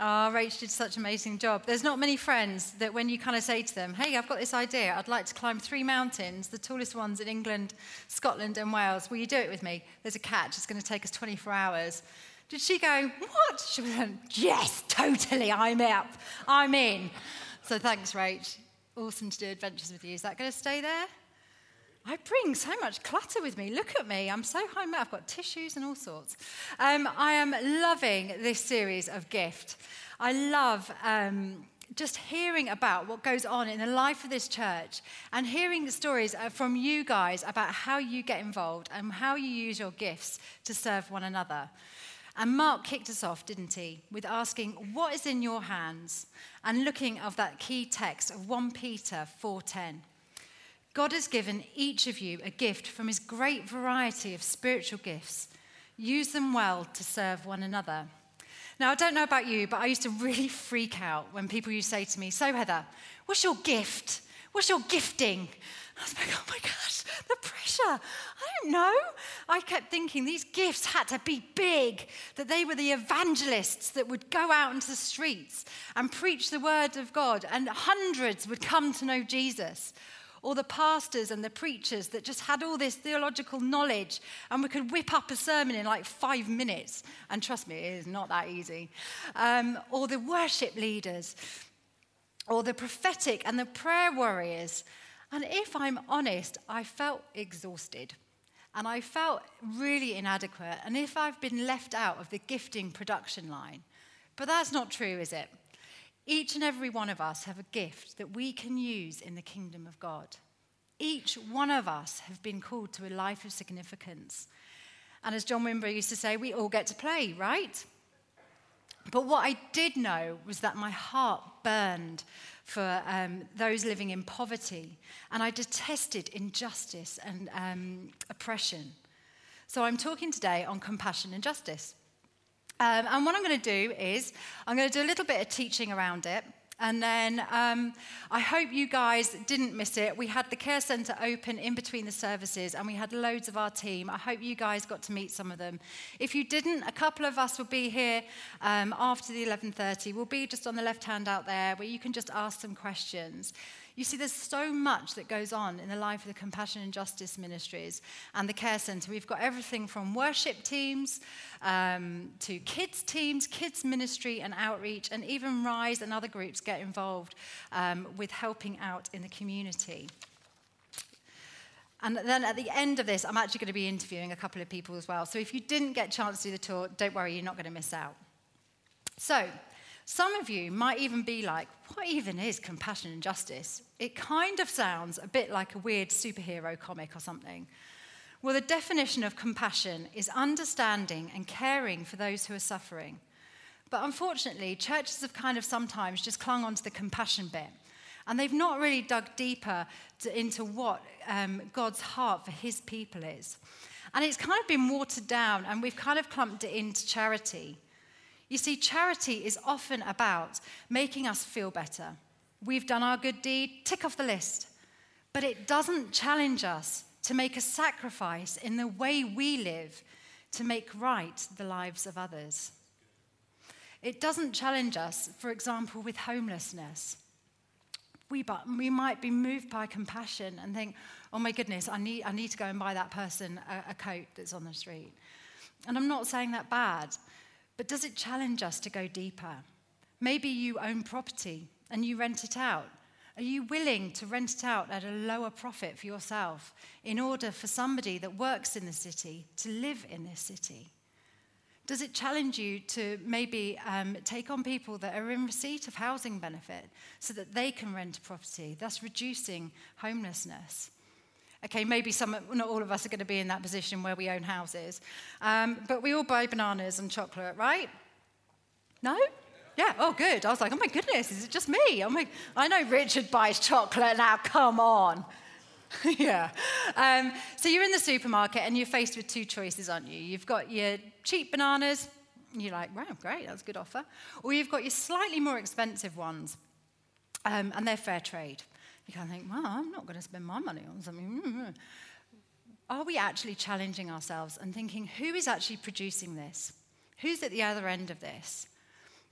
Oh, Rach did such an amazing job. There's not many friends that when you kind of say to them, hey, I've got this idea, I'd like to climb three mountains, the tallest ones in England, Scotland, and Wales. Will you do it with me? There's a catch, it's going to take us 24 hours. Did she go, what? She was went, yes, totally, I'm up, I'm in. So thanks, Rach. Awesome to do adventures with you. Is that going to stay there? I bring so much clutter with me. Look at me. I'm so high I've got tissues and all sorts. Um, I am loving this series of gift. I love um, just hearing about what goes on in the life of this church and hearing the stories uh, from you guys about how you get involved and how you use your gifts to serve one another. And Mark kicked us off, didn't he, with asking, What is in your hands? And looking of that key text of 1 Peter 4:10. God has given each of you a gift from his great variety of spiritual gifts. Use them well to serve one another. Now, I don't know about you, but I used to really freak out when people used to say to me, So, Heather, what's your gift? What's your gifting? I was like, Oh my gosh, the pressure. I don't know. I kept thinking these gifts had to be big, that they were the evangelists that would go out into the streets and preach the word of God, and hundreds would come to know Jesus or the pastors and the preachers that just had all this theological knowledge and we could whip up a sermon in like five minutes. And trust me, it is not that easy. Um, or the worship leaders, or the prophetic and the prayer warriors. And if I'm honest, I felt exhausted. And I felt really inadequate. And if I've been left out of the gifting production line, but that's not true, is it? Each and every one of us have a gift that we can use in the kingdom of God. Each one of us have been called to a life of significance. And as John Wimber used to say, we all get to play, right? But what I did know was that my heart burned for um, those living in poverty, and I detested injustice and um, oppression. So I'm talking today on compassion and justice. Um, and what I'm going to do is, I'm going to do a little bit of teaching around it. And then um, I hope you guys didn't miss it. We had the care centre open in between the services, and we had loads of our team. I hope you guys got to meet some of them. If you didn't, a couple of us will be here um, after the 11:30. We'll be just on the left hand out there, where you can just ask some questions. You see, there's so much that goes on in the life of the Compassion and Justice Ministries and the Care Centre. We've got everything from worship teams um, to kids teams, kids ministry and outreach, and even Rise and other groups get involved um, with helping out in the community. And then at the end of this, I'm actually going to be interviewing a couple of people as well. So if you didn't get a chance to do the tour, don't worry, you're not going to miss out. So, some of you might even be like, what even is compassion and justice? It kind of sounds a bit like a weird superhero comic or something. Well, the definition of compassion is understanding and caring for those who are suffering. But unfortunately, churches have kind of sometimes just clung onto the compassion bit. And they've not really dug deeper to, into what um, God's heart for his people is. And it's kind of been watered down, and we've kind of clumped it into charity. You see, charity is often about making us feel better. We've done our good deed, tick off the list. But it doesn't challenge us to make a sacrifice in the way we live to make right the lives of others. It doesn't challenge us, for example, with homelessness. We, we might be moved by compassion and think, oh my goodness, I need, I need to go and buy that person a, a coat that's on the street. And I'm not saying that bad. But does it challenge us to go deeper? Maybe you own property and you rent it out. Are you willing to rent it out at a lower profit for yourself in order for somebody that works in the city to live in this city? Does it challenge you to maybe um, take on people that are in receipt of housing benefit so that they can rent a property, thus reducing homelessness? Okay, maybe some, not all of us are going to be in that position where we own houses, um, but we all buy bananas and chocolate, right? No? Yeah, oh, good. I was like, oh my goodness, is it just me? I'm like, I know Richard buys chocolate now, come on. yeah. Um, so you're in the supermarket and you're faced with two choices, aren't you? You've got your cheap bananas, you're like, wow, great, that's a good offer. Or you've got your slightly more expensive ones, um, and they're fair trade. You kind of think, well, I'm not going to spend my money on something. Mm-hmm. Are we actually challenging ourselves and thinking, who is actually producing this? Who's at the other end of this?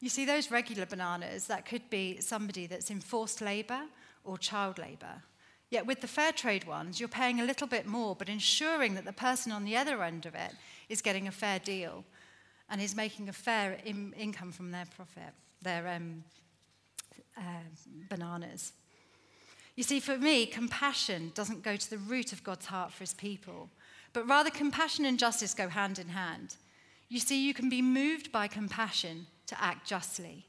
You see, those regular bananas, that could be somebody that's in forced labour or child labour. Yet with the fair trade ones, you're paying a little bit more, but ensuring that the person on the other end of it is getting a fair deal and is making a fair in- income from their profit, their um, uh, bananas. You see, for me, compassion doesn't go to the root of God's heart for his people, but rather compassion and justice go hand in hand. You see, you can be moved by compassion to act justly.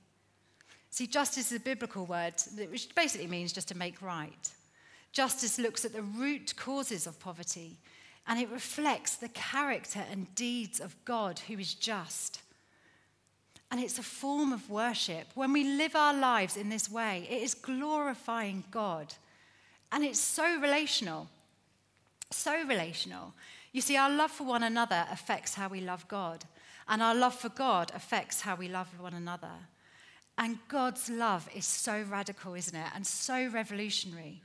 See, justice is a biblical word, which basically means just to make right. Justice looks at the root causes of poverty and it reflects the character and deeds of God who is just. And it's a form of worship. When we live our lives in this way, it is glorifying God. And it's so relational. So relational. You see, our love for one another affects how we love God, and our love for God affects how we love one another. And God's love is so radical, isn't it? And so revolutionary.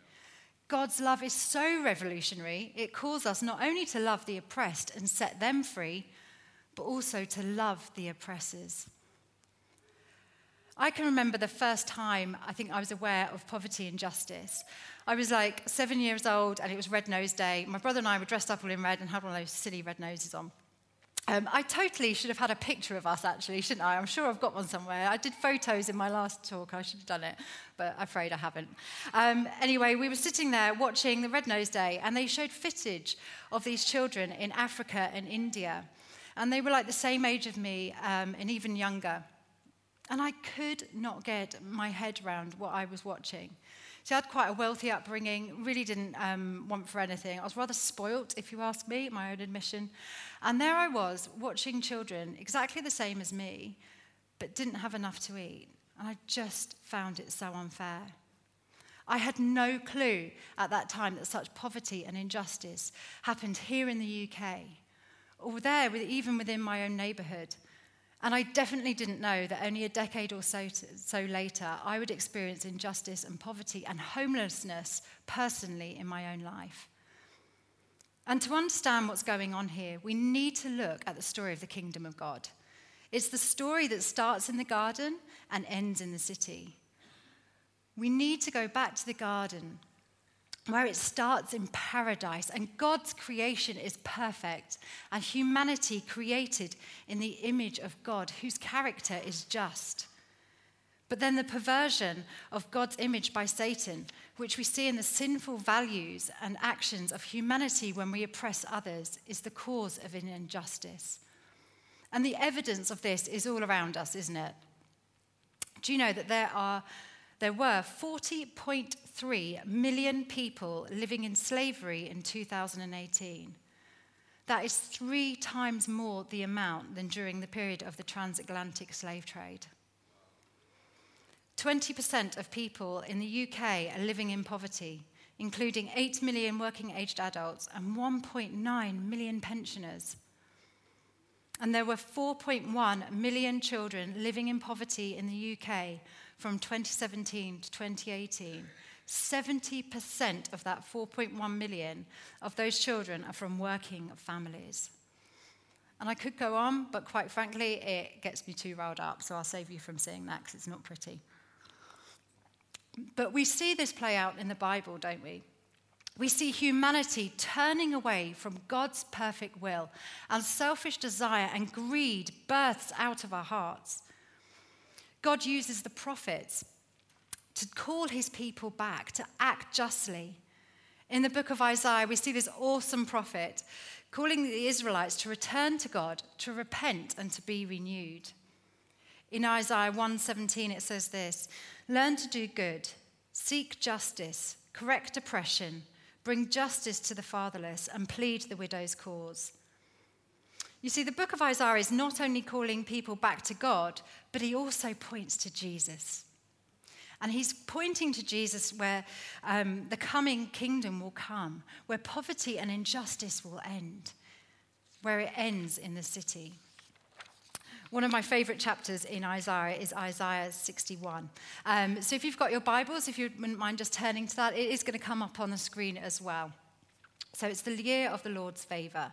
God's love is so revolutionary, it calls us not only to love the oppressed and set them free, but also to love the oppressors. I can remember the first time I think I was aware of poverty and justice. I was like seven years old and it was Red Nose Day. My brother and I were dressed up all in red and had one of those silly red noses on. Um, I totally should have had a picture of us, actually, shouldn't I? I'm sure I've got one somewhere. I did photos in my last talk. I should have done it, but I'm afraid I haven't. Um, anyway, we were sitting there watching the Red Nose Day, and they showed footage of these children in Africa and India. And they were like the same age of me um, and even younger. And I could not get my head around what I was watching. So I had quite a wealthy upbringing, really didn't um, want for anything. I was rather spoilt, if you ask me, my own admission. And there I was, watching children exactly the same as me, but didn't have enough to eat. And I just found it so unfair. I had no clue at that time that such poverty and injustice happened here in the UK, or there, even within my own neighbourhood. And I definitely didn't know that only a decade or so, so later, I would experience injustice and poverty and homelessness personally in my own life. And to understand what's going on here, we need to look at the story of the kingdom of God. It's the story that starts in the garden and ends in the city. We need to go back to the garden where it starts in paradise and God's creation is perfect and humanity created in the image of God whose character is just. But then the perversion of God's image by Satan, which we see in the sinful values and actions of humanity when we oppress others, is the cause of an injustice. And the evidence of this is all around us, isn't it? Do you know that there are there were 40.3 million people living in slavery in 2018. That is three times more the amount than during the period of the transatlantic slave trade. 20% of people in the UK are living in poverty, including 8 million working aged adults and 1.9 million pensioners. And there were 4.1 million children living in poverty in the UK from 2017 to 2018, 70% of that 4.1 million of those children are from working families. And I could go on, but quite frankly, it gets me too riled up, so I'll save you from seeing that because it's not pretty. But we see this play out in the Bible, don't we? We see humanity turning away from God's perfect will, and selfish desire and greed births out of our hearts. God uses the prophets to call his people back, to act justly. In the book of Isaiah, we see this awesome prophet calling the Israelites to return to God, to repent, and to be renewed. In Isaiah 1:17 it says this, "Learn to do good, seek justice, correct oppression, bring justice to the fatherless, and plead the widow's cause." You see, the book of Isaiah is not only calling people back to God, but he also points to Jesus. And he's pointing to Jesus where um, the coming kingdom will come, where poverty and injustice will end, where it ends in the city. One of my favorite chapters in Isaiah is Isaiah 61. Um, so if you've got your Bibles, if you wouldn't mind just turning to that, it is going to come up on the screen as well. So it's the year of the Lord's favor.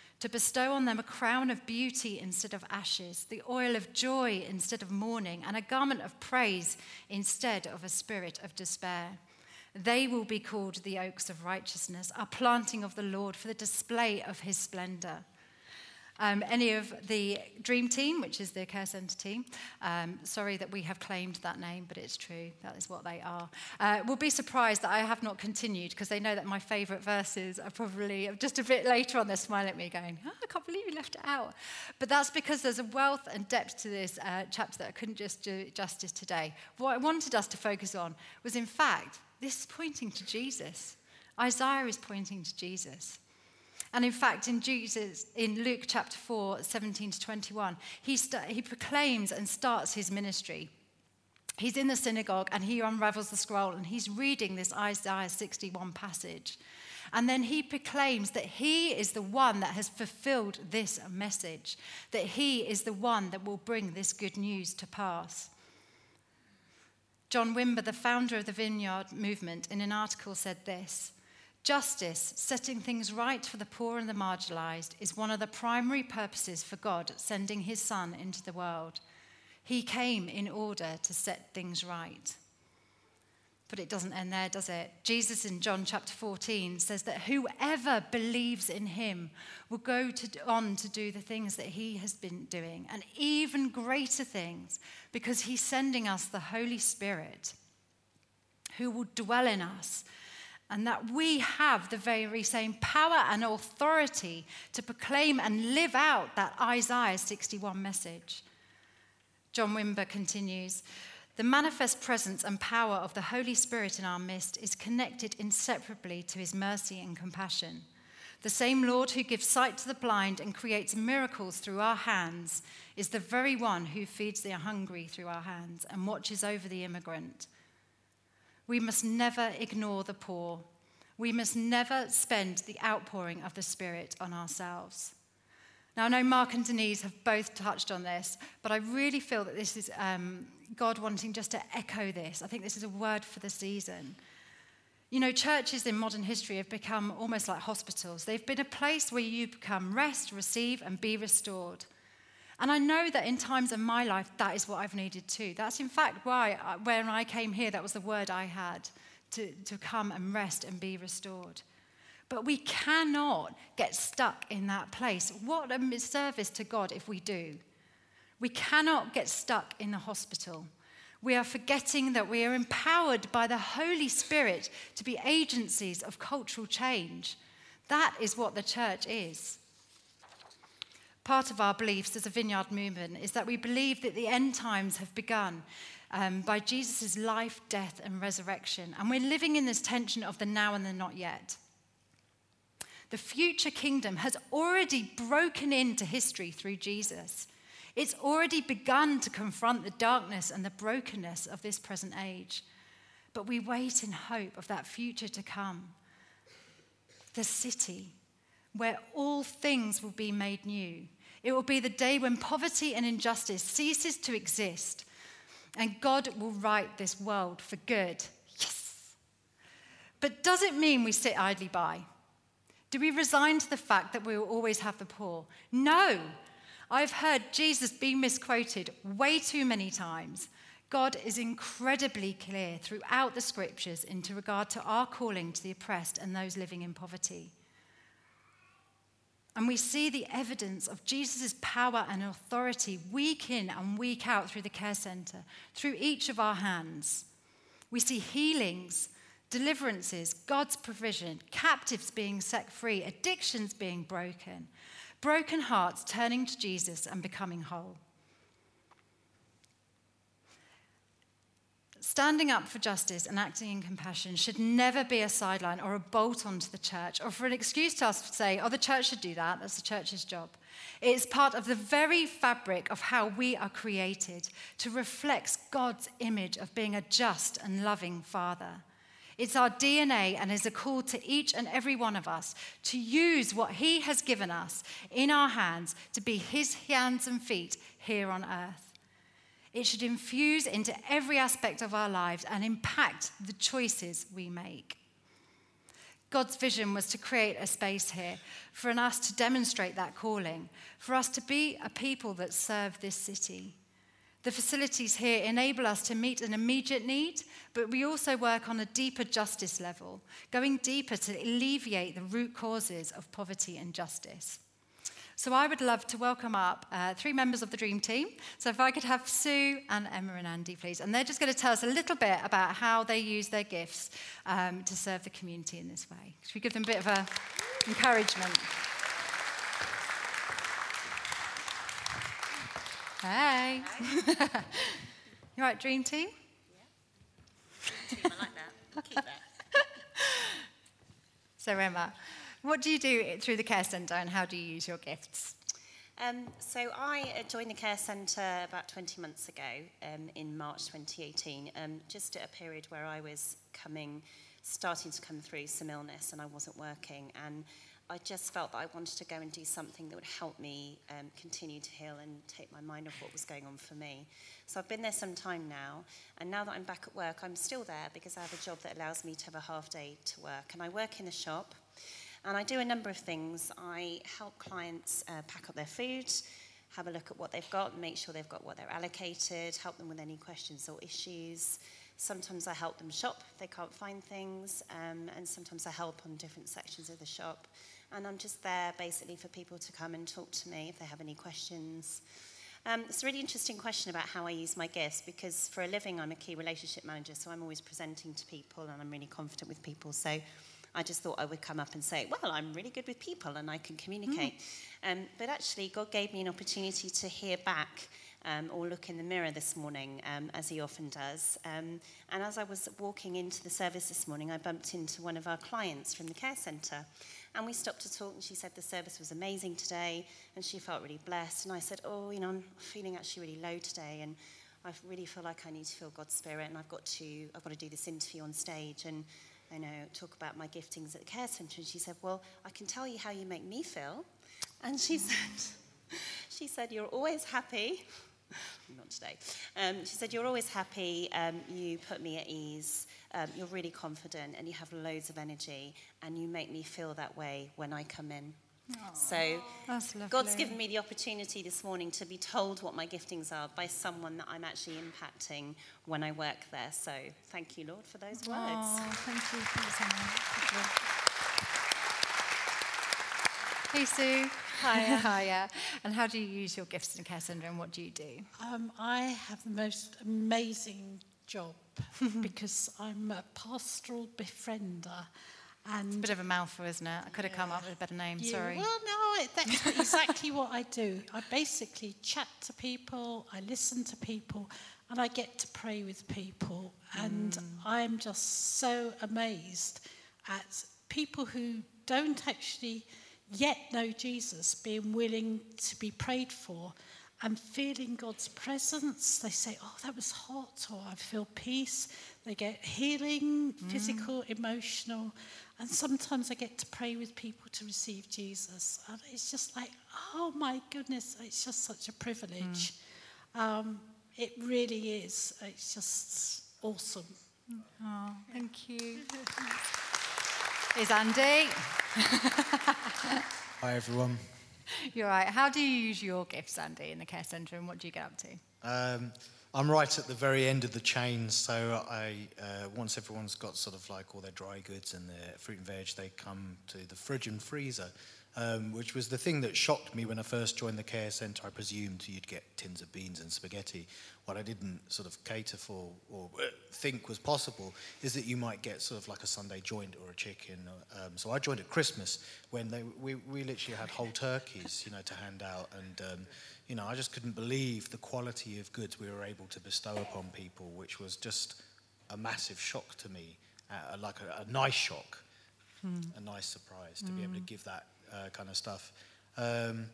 to bestow on them a crown of beauty instead of ashes, the oil of joy instead of mourning, and a garment of praise instead of a spirit of despair. They will be called the oaks of righteousness, a planting of the Lord for the display of his splendor. Um, any of the Dream Team, which is the care centre team, um, sorry that we have claimed that name, but it's true. That is what they are. Uh, will be surprised that I have not continued because they know that my favourite verses are probably just a bit later on. They're smiling at me, going, oh, "I can't believe you left it out." But that's because there's a wealth and depth to this uh, chapter that I couldn't just do justice today. What I wanted us to focus on was, in fact, this is pointing to Jesus. Isaiah is pointing to Jesus. And in fact, in Jesus, in Luke chapter 4, 17 to 21, he, st- he proclaims and starts his ministry. He's in the synagogue and he unravels the scroll and he's reading this Isaiah 61 passage. And then he proclaims that he is the one that has fulfilled this message, that he is the one that will bring this good news to pass. John Wimber, the founder of the Vineyard Movement, in an article said this Justice, setting things right for the poor and the marginalized, is one of the primary purposes for God sending his Son into the world. He came in order to set things right. But it doesn't end there, does it? Jesus in John chapter 14 says that whoever believes in him will go to, on to do the things that he has been doing, and even greater things, because he's sending us the Holy Spirit who will dwell in us and that we have the very same power and authority to proclaim and live out that Isaiah 61 message. John Wimber continues The manifest presence and power of the Holy Spirit in our midst is connected inseparably to his mercy and compassion. The same Lord who gives sight to the blind and creates miracles through our hands is the very one who feeds the hungry through our hands and watches over the immigrant. We must never ignore the poor. We must never spend the outpouring of the Spirit on ourselves. Now, I know Mark and Denise have both touched on this, but I really feel that this is um, God wanting just to echo this. I think this is a word for the season. You know, churches in modern history have become almost like hospitals. They've been a place where you become rest, receive, and be restored. And I know that in times of my life, that is what I've needed too. That's in fact why, uh, when I came here, that was the word I had to, to come and rest and be restored. But we cannot get stuck in that place. What a service to God if we do. We cannot get stuck in the hospital. We are forgetting that we are empowered by the Holy Spirit to be agencies of cultural change. That is what the church is. Part of our beliefs as a vineyard movement is that we believe that the end times have begun um, by Jesus' life, death, and resurrection. And we're living in this tension of the now and the not yet. The future kingdom has already broken into history through Jesus. It's already begun to confront the darkness and the brokenness of this present age. But we wait in hope of that future to come. The city where all things will be made new. It will be the day when poverty and injustice ceases to exist and God will right this world for good. Yes. But does it mean we sit idly by? Do we resign to the fact that we will always have the poor? No. I've heard Jesus be misquoted way too many times. God is incredibly clear throughout the scriptures into regard to our calling to the oppressed and those living in poverty. And we see the evidence of Jesus' power and authority week in and week out through the care center, through each of our hands. We see healings, deliverances, God's provision, captives being set free, addictions being broken, broken hearts turning to Jesus and becoming whole. Standing up for justice and acting in compassion should never be a sideline or a bolt onto the church or for an excuse to us to say, oh, the church should do that. That's the church's job. It's part of the very fabric of how we are created to reflect God's image of being a just and loving Father. It's our DNA and is a call to each and every one of us to use what He has given us in our hands to be His hands and feet here on earth. It should infuse into every aspect of our lives and impact the choices we make. God's vision was to create a space here for us to demonstrate that calling, for us to be a people that serve this city. The facilities here enable us to meet an immediate need, but we also work on a deeper justice level, going deeper to alleviate the root causes of poverty and justice. So I would love to welcome up uh, three members of the Dream Team. So if I could have Sue and Emma and Andy, please. And they're just going to tell us a little bit about how they use their gifts um, to serve the community in this way. Should we give them a bit of a encouragement? Hey. you right, Dream Team? Yeah. Dream Team, I like that. Keep that. so, Emma, what do you do through the Care Centre and how do you use your gifts? Um, so I uh, joined the Care Centre about 20 months ago um, in March 2018, um, just at a period where I was coming, starting to come through some illness and I wasn't working. And I just felt that I wanted to go and do something that would help me um, continue to heal and take my mind off what was going on for me. So I've been there some time now, and now that I'm back at work, I'm still there because I have a job that allows me to have a half day to work. And I work in a shop, And I do a number of things. I help clients uh, pack up their food, have a look at what they've got, make sure they've got what they're allocated, help them with any questions or issues. Sometimes I help them shop if they can't find things, um, and sometimes I help on different sections of the shop. And I'm just there basically for people to come and talk to me if they have any questions. Um, it's a really interesting question about how I use my gifts because for a living I'm a key relationship manager, so I'm always presenting to people and I'm really confident with people. So I just thought I would come up and say, well, I'm really good with people and I can communicate. Mm. Um, but actually, God gave me an opportunity to hear back um, or look in the mirror this morning, um, as he often does. Um, and as I was walking into the service this morning, I bumped into one of our clients from the care centre. And we stopped to talk, and she said the service was amazing today, and she felt really blessed. And I said, Oh, you know, I'm feeling actually really low today, and I really feel like I need to feel God's Spirit, and I've got to, I've got to do this interview on stage and, you know, talk about my giftings at the care centre. And she said, Well, I can tell you how you make me feel. And she said, She said, You're always happy. Not today. Um, she said, You're always happy. Um, you put me at ease um, you're really confident and you have loads of energy, and you make me feel that way when I come in. Aww, so God's given me the opportunity this morning to be told what my giftings are by someone that I'm actually impacting when I work there. So thank you, Lord, for those words. Aww, thank you. Hey Sue. Hiya. Hiya. And how do you use your gifts in Care Centre and what do you do? Um, I have the most amazing job because I'm a pastoral befriender. And it's a bit of a mouthful, isn't it? I could have yeah. come up with a better name, sorry. Well, no, that's exactly what I do. I basically chat to people, I listen to people, and I get to pray with people. And mm. I'm just so amazed at people who don't actually yet know Jesus being willing to be prayed for and feeling God's presence. They say, Oh, that was hot, or I feel peace. They get healing, mm. physical, emotional. And sometimes I get to pray with people to receive Jesus. And it's just like, oh my goodness, it's just such a privilege. Mm. Um, it really is. It's just awesome. Oh, thank you. Is Andy. Hi, everyone. You're right. How do you use your gifts, Andy, in the care centre, and what do you get up to? Um, I'm right at the very end of the chain, so I uh, once everyone's got sort of like all their dry goods and their fruit and veg, they come to the fridge and freezer, um, which was the thing that shocked me when I first joined the care centre. I presumed you'd get tins of beans and spaghetti. What I didn't sort of cater for or uh, think was possible is that you might get sort of like a Sunday joint or a chicken. Um, so I joined at Christmas when they, we, we literally had whole turkeys, you know, to hand out. And, um, you know, I just couldn't believe the quality of goods we were able to bestow upon people, which was just a massive shock to me, uh, like a, a nice shock, hmm. a nice surprise to be able to hmm. give that uh, kind of stuff. Um,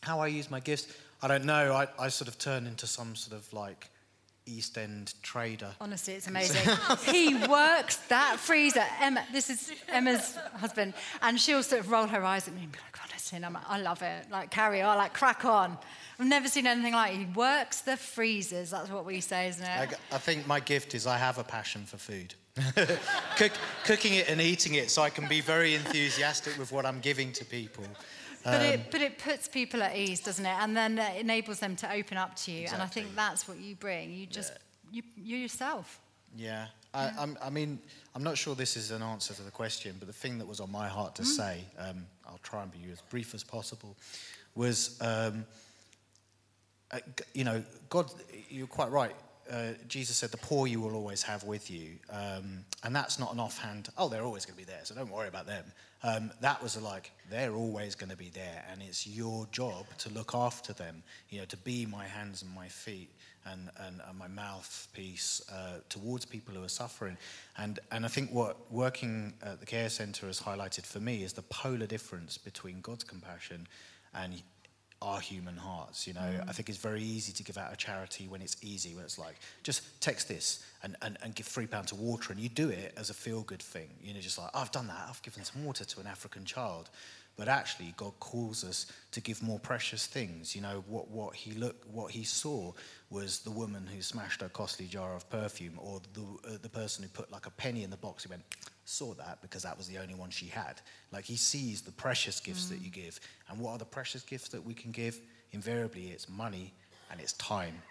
how I use my gifts, I don't know. I, I sort of turn into some sort of like East End trader. Honestly, it's amazing. he works that freezer. Emma, this is Emma's husband, and she'll sort of roll her eyes at me and be like, and I'm like, I love it. Like, carry on, like, crack on. I've never seen anything like it. He works the freezers. That's what we say, isn't it? I, I think my gift is I have a passion for food. Cook, cooking it and eating it so I can be very enthusiastic with what I'm giving to people. But, it, um, but it puts people at ease, doesn't it? And then it enables them to open up to you. And I think that's what you bring. You just, you, you're yourself. Yeah, I, I'm, I mean, I'm not sure this is an answer to the question, but the thing that was on my heart to say, um, I'll try and be as brief as possible, was, um, uh, you know, God, you're quite right. Uh, Jesus said, "The poor you will always have with you," um, and that's not an offhand. Oh, they're always going to be there, so don't worry about them. Um, that was like, they're always going to be there, and it's your job to look after them. You know, to be my hands and my feet and and, and my mouthpiece uh, towards people who are suffering. And and I think what working at the care centre has highlighted for me is the polar difference between God's compassion and our human hearts. You know, I think it's very easy to give out a charity when it's easy, when it's like, just text this and, and, and give three pounds of water, and you do it as a feel good thing. You know, just like, oh, I've done that, I've given some water to an African child. But actually, God calls us to give more precious things. You know, what, what, he look, what he saw was the woman who smashed her costly jar of perfume, or the, uh, the person who put like a penny in the box. He went, saw that because that was the only one she had. Like he sees the precious gifts that you give. And what are the precious gifts that we can give? Invariably, it's money and it's time.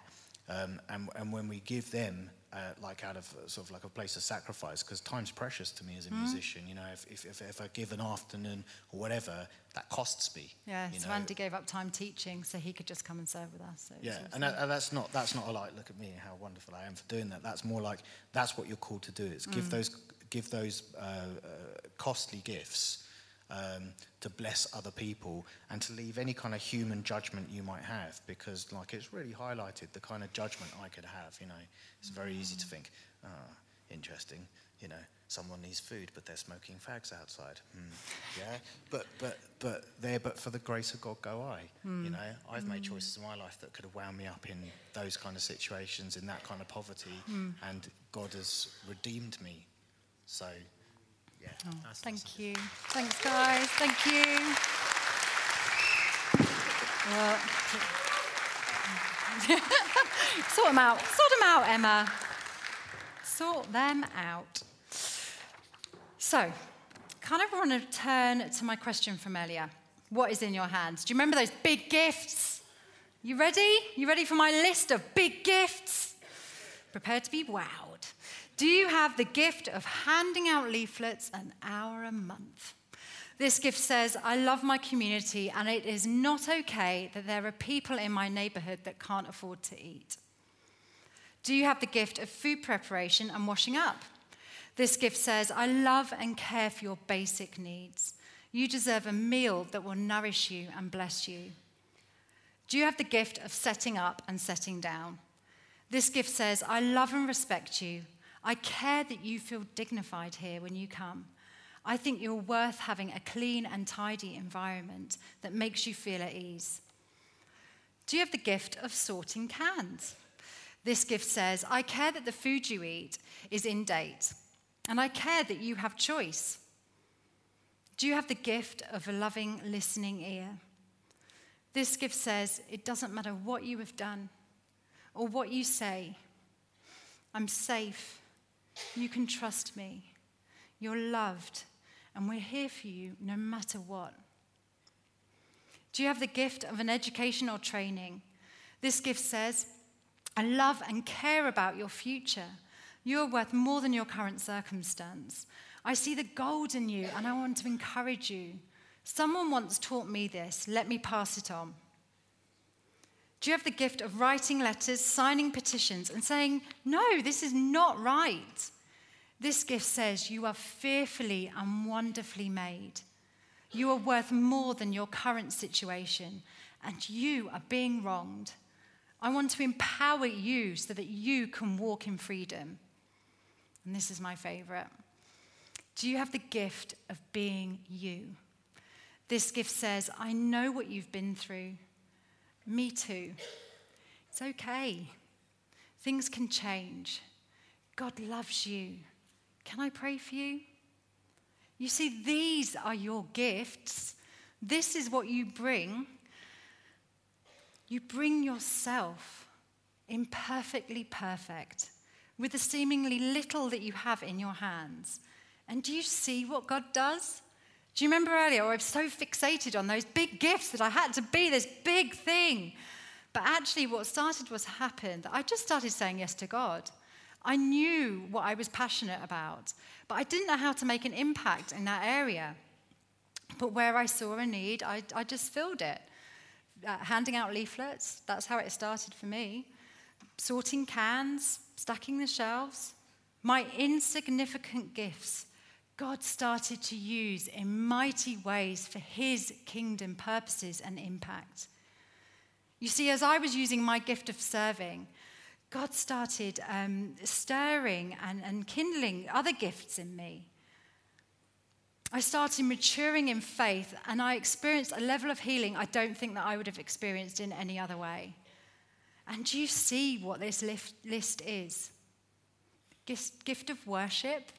Um, and, and when we give them, uh, like out of uh, sort of like a place of sacrifice, because time's precious to me as a musician. You know, if, if, if, if I give an afternoon or whatever, that costs me. Yeah, you so know. Andy gave up time teaching so he could just come and serve with us. So Yeah, and, that, that's not that's not a like look at me and how wonderful I am for doing that. That's more like that's what you're called to do. It's give those give those uh, uh, costly gifts um, to bless other people and to leave any kind of human judgment you might have because like it's really highlighted the kind of judgment I could have. You know, it's very easy to think, ah, interesting. You know, someone needs food, but they're smoking fags outside. Hmm. Yeah, but but but there, but for the grace of God go I. You know, I've made choices in my life that could have wound me up in those kind of situations, in that kind of poverty, and God has redeemed me. So, yeah. Oh, that's- Thank you. Thanks, guys. Thank you. Well, sort them out. Sort them out, Emma. Sort them out. So, kind of want to turn to my question from earlier. What is in your hands? Do you remember those big gifts? You ready? You ready for my list of big gifts? Prepare to be wowed. Do you have the gift of handing out leaflets an hour a month? This gift says, I love my community and it is not okay that there are people in my neighborhood that can't afford to eat. Do you have the gift of food preparation and washing up? This gift says, I love and care for your basic needs. You deserve a meal that will nourish you and bless you. Do you have the gift of setting up and setting down? This gift says, I love and respect you. I care that you feel dignified here when you come. I think you're worth having a clean and tidy environment that makes you feel at ease. Do you have the gift of sorting cans? This gift says, I care that the food you eat is in date, and I care that you have choice. Do you have the gift of a loving, listening ear? This gift says, It doesn't matter what you have done or what you say, I'm safe. You can trust me. You're loved, and we're here for you no matter what. Do you have the gift of an education or training? This gift says, I love and care about your future. You are worth more than your current circumstance. I see the gold in you, and I want to encourage you. Someone once taught me this. Let me pass it on. Do you have the gift of writing letters, signing petitions, and saying, No, this is not right? This gift says you are fearfully and wonderfully made. You are worth more than your current situation, and you are being wronged. I want to empower you so that you can walk in freedom. And this is my favorite. Do you have the gift of being you? This gift says, I know what you've been through. Me too. It's okay. Things can change. God loves you. Can I pray for you? You see, these are your gifts. This is what you bring. You bring yourself imperfectly perfect with the seemingly little that you have in your hands. And do you see what God does? Do you remember earlier? I was so fixated on those big gifts that I had to be this big thing. But actually, what started was happened that I just started saying yes to God. I knew what I was passionate about, but I didn't know how to make an impact in that area. But where I saw a need, I, I just filled it. Uh, handing out leaflets, that's how it started for me. Sorting cans, stacking the shelves. My insignificant gifts, God started to use in mighty ways for his kingdom purposes and impact. You see, as I was using my gift of serving, God started um, stirring and, and kindling other gifts in me. I started maturing in faith and I experienced a level of healing I don't think that I would have experienced in any other way. And do you see what this list is? Gift, gift of worship,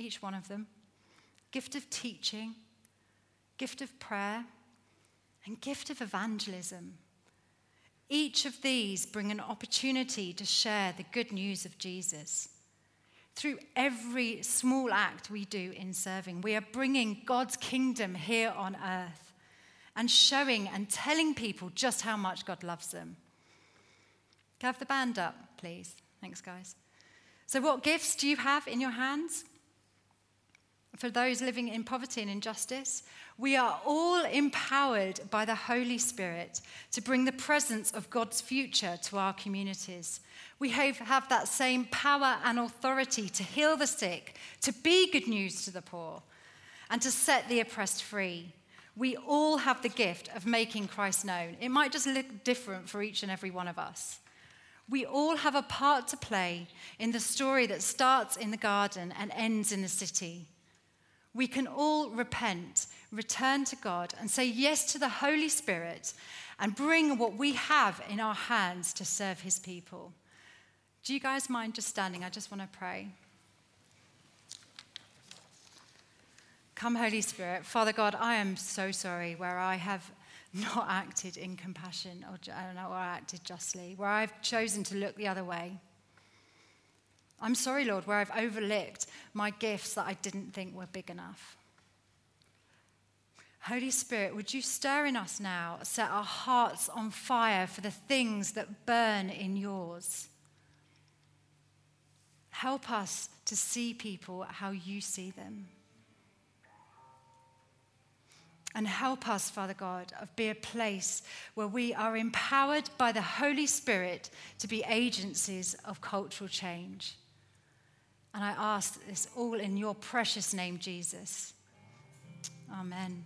each one of them, gift of teaching, gift of prayer, and gift of evangelism. Each of these bring an opportunity to share the good news of Jesus. Through every small act we do in serving, we are bringing God's kingdom here on earth and showing and telling people just how much God loves them. Can I have the band up, please? Thanks, guys. So, what gifts do you have in your hands? For those living in poverty and injustice, we are all empowered by the Holy Spirit to bring the presence of God's future to our communities. We have, that same power and authority to heal the sick, to be good news to the poor, and to set the oppressed free. We all have the gift of making Christ known. It might just look different for each and every one of us. We all have a part to play in the story that starts in the garden and ends in the city. We can all repent, return to God, and say yes to the Holy Spirit and bring what we have in our hands to serve his people. Do you guys mind just standing? I just want to pray. Come, Holy Spirit. Father God, I am so sorry where I have not acted in compassion or, j I don't know, or acted justly, where I've chosen to look the other way. I'm sorry, Lord, where I've overlooked my gifts that I didn't think were big enough. Holy Spirit, would you stir in us now, set our hearts on fire for the things that burn in yours? Help us to see people how you see them. And help us, Father God, of be a place where we are empowered by the Holy Spirit to be agencies of cultural change. And I ask this all in your precious name, Jesus. Amen.